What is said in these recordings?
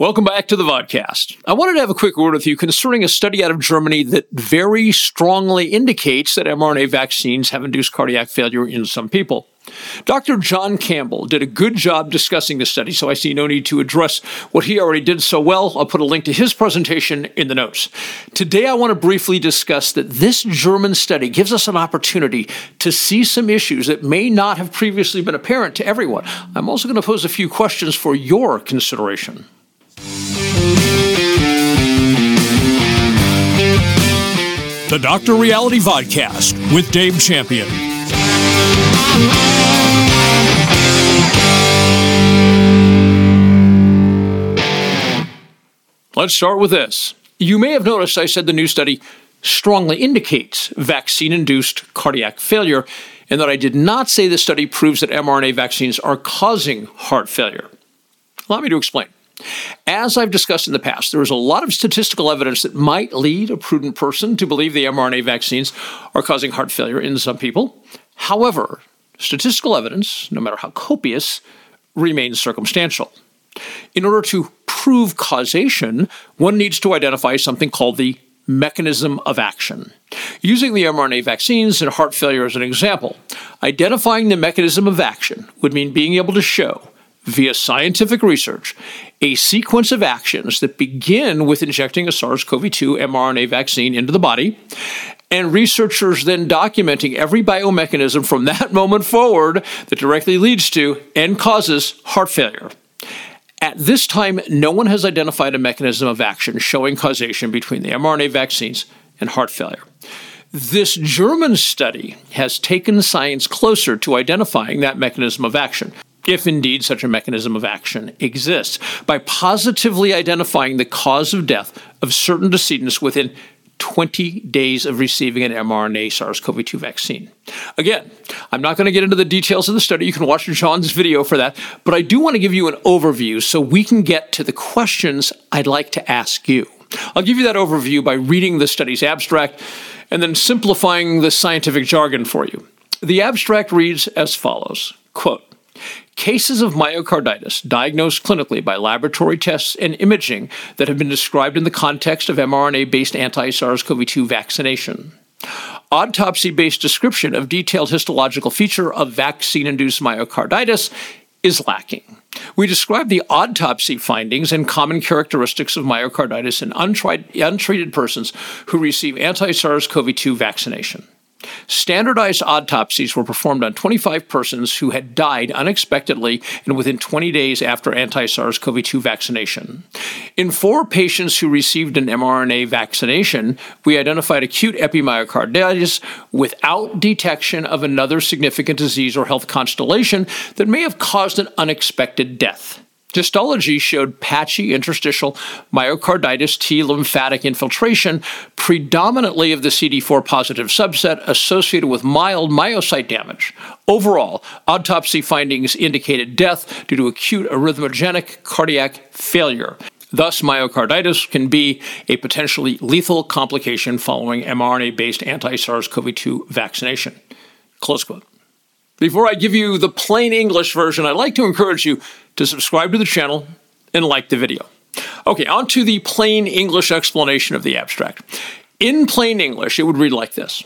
Welcome back to the podcast. I wanted to have a quick word with you concerning a study out of Germany that very strongly indicates that mRNA vaccines have induced cardiac failure in some people. Dr. John Campbell did a good job discussing the study, so I see no need to address what he already did so well. I'll put a link to his presentation in the notes. Today, I want to briefly discuss that this German study gives us an opportunity to see some issues that may not have previously been apparent to everyone. I'm also going to pose a few questions for your consideration. The Dr. Reality Vodcast with Dave Champion. Let's start with this. You may have noticed I said the new study strongly indicates vaccine induced cardiac failure, and that I did not say the study proves that mRNA vaccines are causing heart failure. Allow me to explain. As I've discussed in the past, there is a lot of statistical evidence that might lead a prudent person to believe the mRNA vaccines are causing heart failure in some people. However, statistical evidence, no matter how copious, remains circumstantial. In order to prove causation, one needs to identify something called the mechanism of action. Using the mRNA vaccines and heart failure as an example, identifying the mechanism of action would mean being able to show via scientific research a sequence of actions that begin with injecting a SARS CoV 2 mRNA vaccine into the body, and researchers then documenting every biomechanism from that moment forward that directly leads to and causes heart failure. At this time, no one has identified a mechanism of action showing causation between the mRNA vaccines and heart failure. This German study has taken science closer to identifying that mechanism of action if indeed such a mechanism of action exists, by positively identifying the cause of death of certain decedents within 20 days of receiving an mRNA SARS CoV 2 vaccine. Again, I'm not going to get into the details of the study. You can watch John's video for that, but I do want to give you an overview so we can get to the questions I'd like to ask you. I'll give you that overview by reading the study's abstract and then simplifying the scientific jargon for you. The abstract reads as follows quote, Cases of myocarditis diagnosed clinically by laboratory tests and imaging that have been described in the context of mRNA based anti SARS CoV 2 vaccination. Autopsy based description of detailed histological feature of vaccine induced myocarditis is lacking. We describe the autopsy findings and common characteristics of myocarditis in untreated persons who receive anti SARS CoV 2 vaccination. Standardized autopsies were performed on 25 persons who had died unexpectedly and within 20 days after anti SARS CoV 2 vaccination. In four patients who received an mRNA vaccination, we identified acute epimyocarditis without detection of another significant disease or health constellation that may have caused an unexpected death. Histology showed patchy interstitial myocarditis T lymphocytic infiltration, predominantly of the CD4 positive subset associated with mild myocyte damage. Overall, autopsy findings indicated death due to acute arrhythmogenic cardiac failure. Thus, myocarditis can be a potentially lethal complication following mRNA based anti SARS CoV 2 vaccination. Close quote. Before I give you the plain English version, I'd like to encourage you to subscribe to the channel and like the video. Okay, on to the plain English explanation of the abstract. In plain English, it would read like this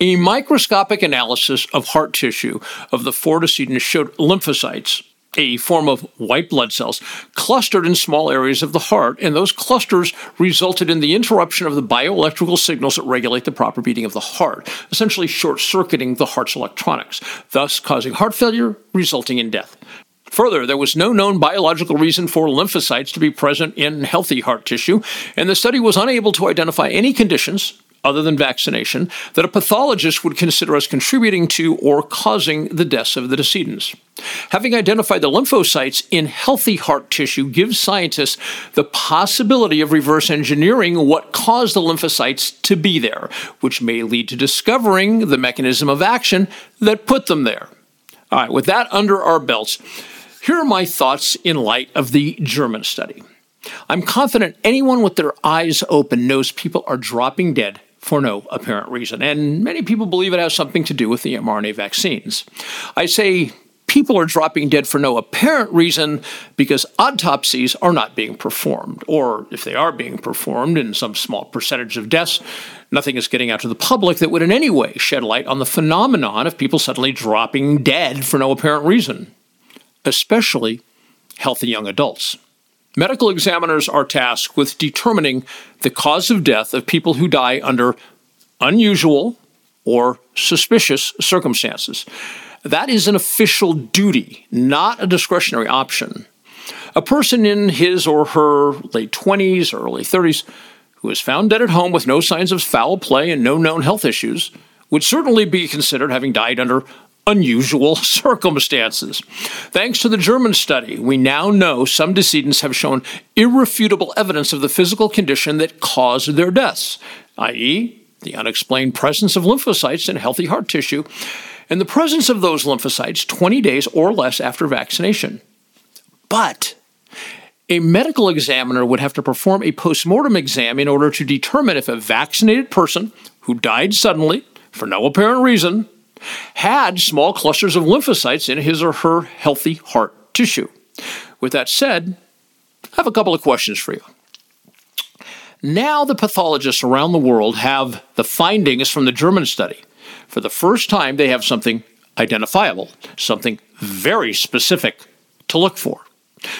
A microscopic analysis of heart tissue of the four decedents showed lymphocytes, a form of white blood cells clustered in small areas of the heart, and those clusters resulted in the interruption of the bioelectrical signals that regulate the proper beating of the heart, essentially short circuiting the heart's electronics, thus causing heart failure, resulting in death. Further, there was no known biological reason for lymphocytes to be present in healthy heart tissue, and the study was unable to identify any conditions other than vaccination, that a pathologist would consider as contributing to or causing the deaths of the decedents. Having identified the lymphocytes in healthy heart tissue gives scientists the possibility of reverse engineering what caused the lymphocytes to be there, which may lead to discovering the mechanism of action that put them there. All right, with that under our belts, here are my thoughts in light of the German study. I'm confident anyone with their eyes open knows people are dropping dead for no apparent reason. And many people believe it has something to do with the mRNA vaccines. I say people are dropping dead for no apparent reason because autopsies are not being performed. Or if they are being performed in some small percentage of deaths, nothing is getting out to the public that would in any way shed light on the phenomenon of people suddenly dropping dead for no apparent reason, especially healthy young adults. Medical examiners are tasked with determining the cause of death of people who die under unusual or suspicious circumstances. That is an official duty, not a discretionary option. A person in his or her late 20s or early 30s who is found dead at home with no signs of foul play and no known health issues would certainly be considered having died under unusual circumstances. Thanks to the German study, we now know some decedents have shown irrefutable evidence of the physical condition that caused their deaths, i.e., the unexplained presence of lymphocytes in healthy heart tissue and the presence of those lymphocytes 20 days or less after vaccination. But a medical examiner would have to perform a postmortem exam in order to determine if a vaccinated person who died suddenly for no apparent reason had small clusters of lymphocytes in his or her healthy heart tissue. With that said, I have a couple of questions for you. Now, the pathologists around the world have the findings from the German study. For the first time, they have something identifiable, something very specific to look for.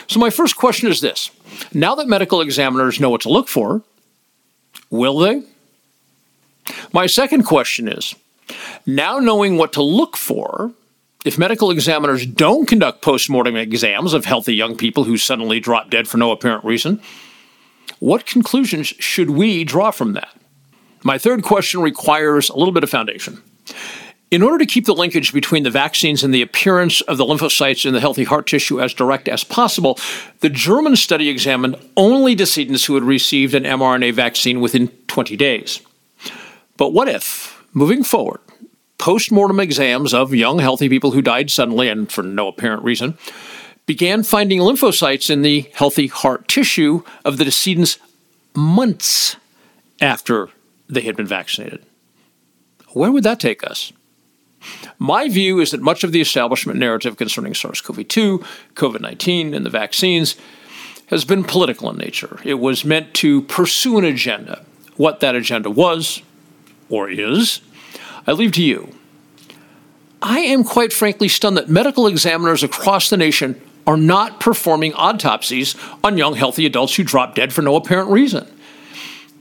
So, my first question is this Now that medical examiners know what to look for, will they? My second question is now knowing what to look for, if medical examiners don't conduct postmortem exams of healthy young people who suddenly drop dead for no apparent reason, what conclusions should we draw from that? My third question requires a little bit of foundation. In order to keep the linkage between the vaccines and the appearance of the lymphocytes in the healthy heart tissue as direct as possible, the German study examined only decedents who had received an mRNA vaccine within 20 days. But what if, moving forward, post-mortem exams of young healthy people who died suddenly and for no apparent reason began finding lymphocytes in the healthy heart tissue of the decedents months after they had been vaccinated. Where would that take us? My view is that much of the establishment narrative concerning SARS CoV 2, COVID 19, and the vaccines has been political in nature. It was meant to pursue an agenda. What that agenda was, or is, I leave to you. I am quite frankly stunned that medical examiners across the nation are not performing autopsies on young, healthy adults who drop dead for no apparent reason.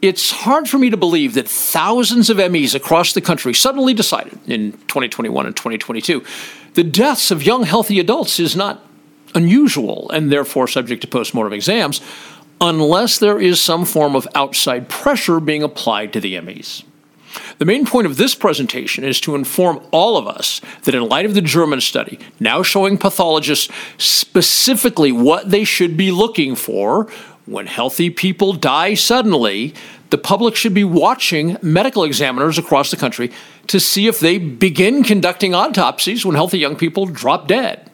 It's hard for me to believe that thousands of MEs across the country suddenly decided in 2021 and 2022 the deaths of young, healthy adults is not unusual and therefore subject to postmortem exams unless there is some form of outside pressure being applied to the MEs. The main point of this presentation is to inform all of us that in light of the German study, now showing pathologists specifically what they should be looking for when healthy people die suddenly, the public should be watching medical examiners across the country to see if they begin conducting autopsies when healthy young people drop dead.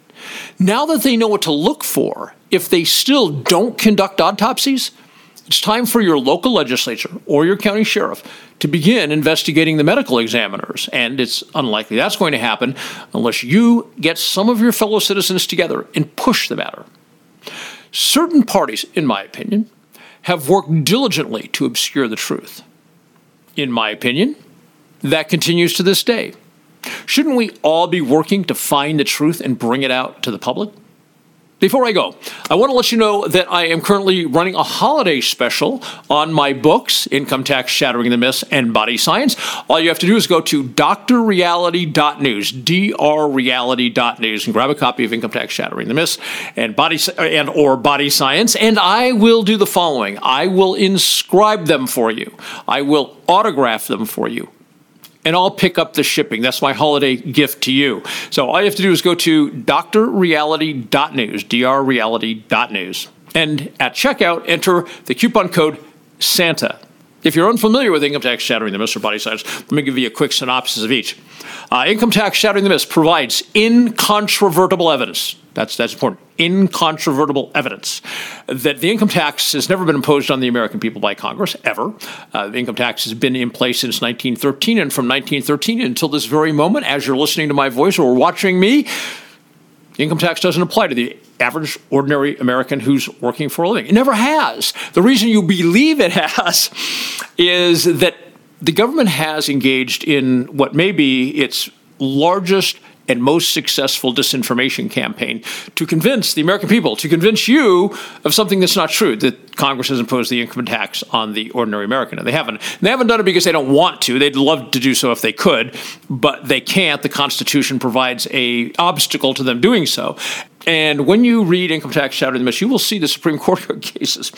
Now that they know what to look for, if they still don't conduct autopsies, it's time for your local legislature or your county sheriff to begin investigating the medical examiners. And it's unlikely that's going to happen unless you get some of your fellow citizens together and push the matter. Certain parties, in my opinion, have worked diligently to obscure the truth. In my opinion, that continues to this day. Shouldn't we all be working to find the truth and bring it out to the public? Before I go, I want to let you know that I am currently running a holiday special on my books, Income Tax Shattering the Myths and Body Science. All you have to do is go to drreality.news, drreality.news, and grab a copy of Income Tax Shattering the Myths and Body and or Body Science, and I will do the following. I will inscribe them for you. I will autograph them for you and I'll pick up the shipping. That's my holiday gift to you. So all you have to do is go to drreality.news, drreality.news, and at checkout, enter the coupon code SANTA. If you're unfamiliar with income tax shattering the Mr. Body Science, let me give you a quick synopsis of each. Uh, income tax shattering the myths provides incontrovertible evidence. That's that's important. Incontrovertible evidence that the income tax has never been imposed on the American people by Congress ever. Uh, the income tax has been in place since 1913, and from 1913 until this very moment, as you're listening to my voice or watching me, Income tax doesn't apply to the average, ordinary American who's working for a living. It never has. The reason you believe it has is that the government has engaged in what may be its largest and most successful disinformation campaign to convince the American people, to convince you of something that's not true, that Congress has imposed the income tax on the ordinary American. And they haven't. And they haven't done it because they don't want to. They'd love to do so if they could, but they can't. The Constitution provides a obstacle to them doing so. And when you read Income Tax Shattering the Myths, you will see the Supreme Court cases.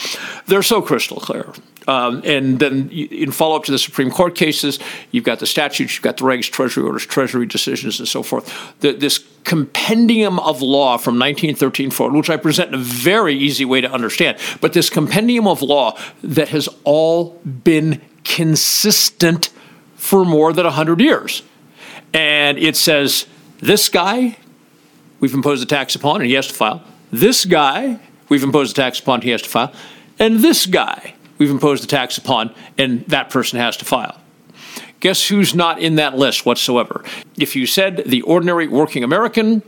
They're so crystal clear. Um, and then in follow up to the Supreme Court cases, you've got the statutes, you've got the regs, Treasury orders, Treasury decisions, and so forth. The, this compendium of law from 1913 forward, which I present in a very easy way to understand, but this compendium of law that has all been consistent for more than 100 years. And it says, this guy we've imposed a tax upon and he has to file. This guy, we've imposed a tax upon, he has to file. And this guy, we've imposed a tax upon, and that person has to file. Guess who's not in that list whatsoever? If you said the ordinary working American,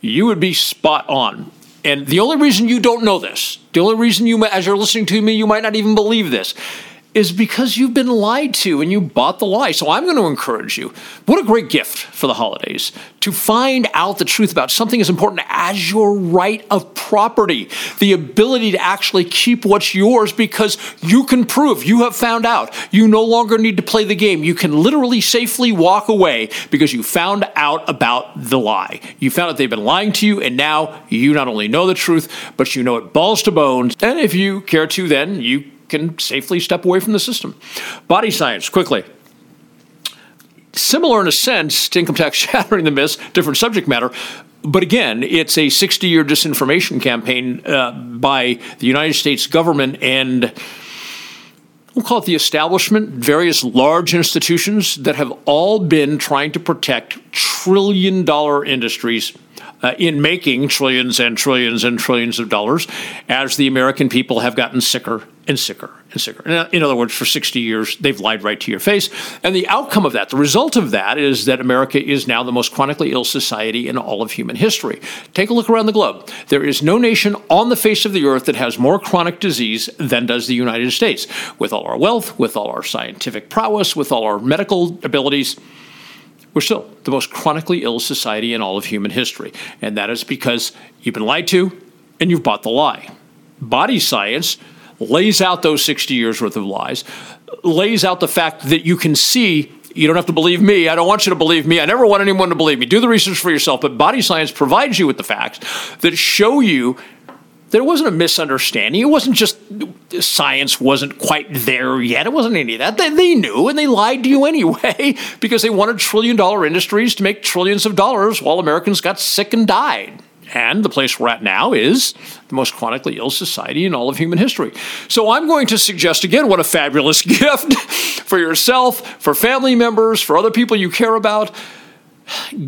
you would be spot on. And the only reason you don't know this, the only reason you, as you're listening to me, you might not even believe this, is because you've been lied to and you bought the lie. So I'm going to encourage you. What a great gift for the holidays to find out the truth about something as important as your right of property, the ability to actually keep what's yours because you can prove you have found out. You no longer need to play the game. You can literally safely walk away because you found out about the lie. You found out they've been lying to you, and now you not only know the truth, but you know it balls to bones. And if you care to, then you can safely step away from the system. Body science, quickly. Similar in a sense to income tax shattering the myths, different subject matter. But again, it's a 60 year disinformation campaign uh, by the United States government and we'll call it the establishment, various large institutions that have all been trying to protect trillion dollar industries uh, in making trillions and trillions and trillions of dollars as the American people have gotten sicker and sicker and sicker. In other words, for 60 years, they've lied right to your face. And the outcome of that, the result of that, is that America is now the most chronically ill society in all of human history. Take a look around the globe. There is no nation on the face of the earth that has more chronic disease than does the United States. With all our wealth, with all our scientific prowess, with all our medical abilities, we're still the most chronically ill society in all of human history. And that is because you've been lied to and you've bought the lie. Body science lays out those 60 years worth of lies, lays out the fact that you can see. You don't have to believe me. I don't want you to believe me. I never want anyone to believe me. Do the research for yourself. But body science provides you with the facts that show you there wasn't a misunderstanding. It wasn't just science wasn't quite there yet. It wasn't any of that. They, they, knew and they lied to you anyway because they wanted trillion dollar industries to make trillions of dollars while Americans got sick and died. And the place we're at now is the most chronically ill society in all of human history. So I'm going to suggest again what a fabulous gift for yourself, for family members, for other people you care about.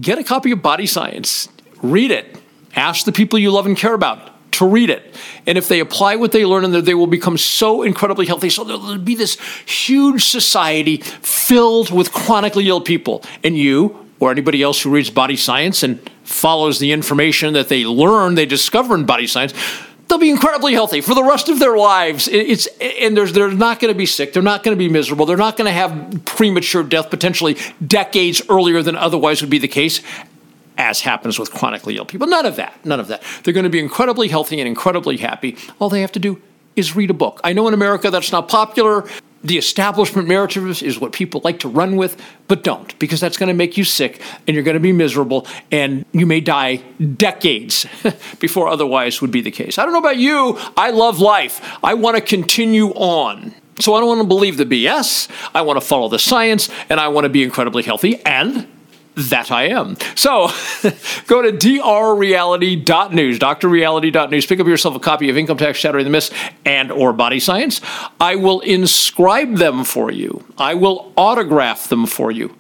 Get a copy of Body Science, read it, ask the people you love and care about to read it. And if they apply what they learn in there, they will become so incredibly healthy. So there'll be this huge society filled with chronically ill people. And you, or anybody else who reads body science and follows the information that they learn, they discover in body science, they'll be incredibly healthy for the rest of their lives. It's and there's they're not going to be sick. They're not going to be miserable. They're not going to have premature death potentially decades earlier than otherwise would be the case as happens with chronically ill people. None of that. None of that. They're going to be incredibly healthy and incredibly happy. All they have to do is read a book. I know in America that's not popular. The establishment narrative is what people like to run with, but don't, because that's going to make you sick and you're going to be miserable and you may die decades before otherwise would be the case. I don't know about you. I love life. I want to continue on. So I don't want to believe the BS. I want to follow the science and I want to be incredibly healthy and that I am. So go to drreality.news, drreality.news. Pick up yourself a copy of Income Tax Shattering the Myths and or Body Science. I will inscribe them for you. I will autograph them for you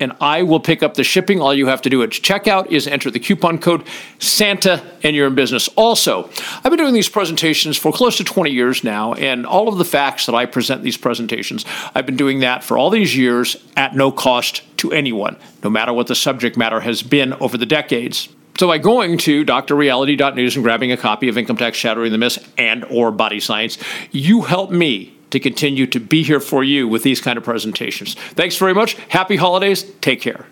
and I will pick up the shipping. All you have to do at checkout is enter the coupon code Santa and you're in business. Also, I've been doing these presentations for close to 20 years now, and all of the facts that I present these presentations, I've been doing that for all these years at no cost to anyone, no matter what the subject matter has been over the decades. So by going to drreality.news and grabbing a copy of Income Tax Shattering the Myth and or Body Science, you help me to continue to be here for you with these kind of presentations. Thanks very much. Happy holidays. Take care.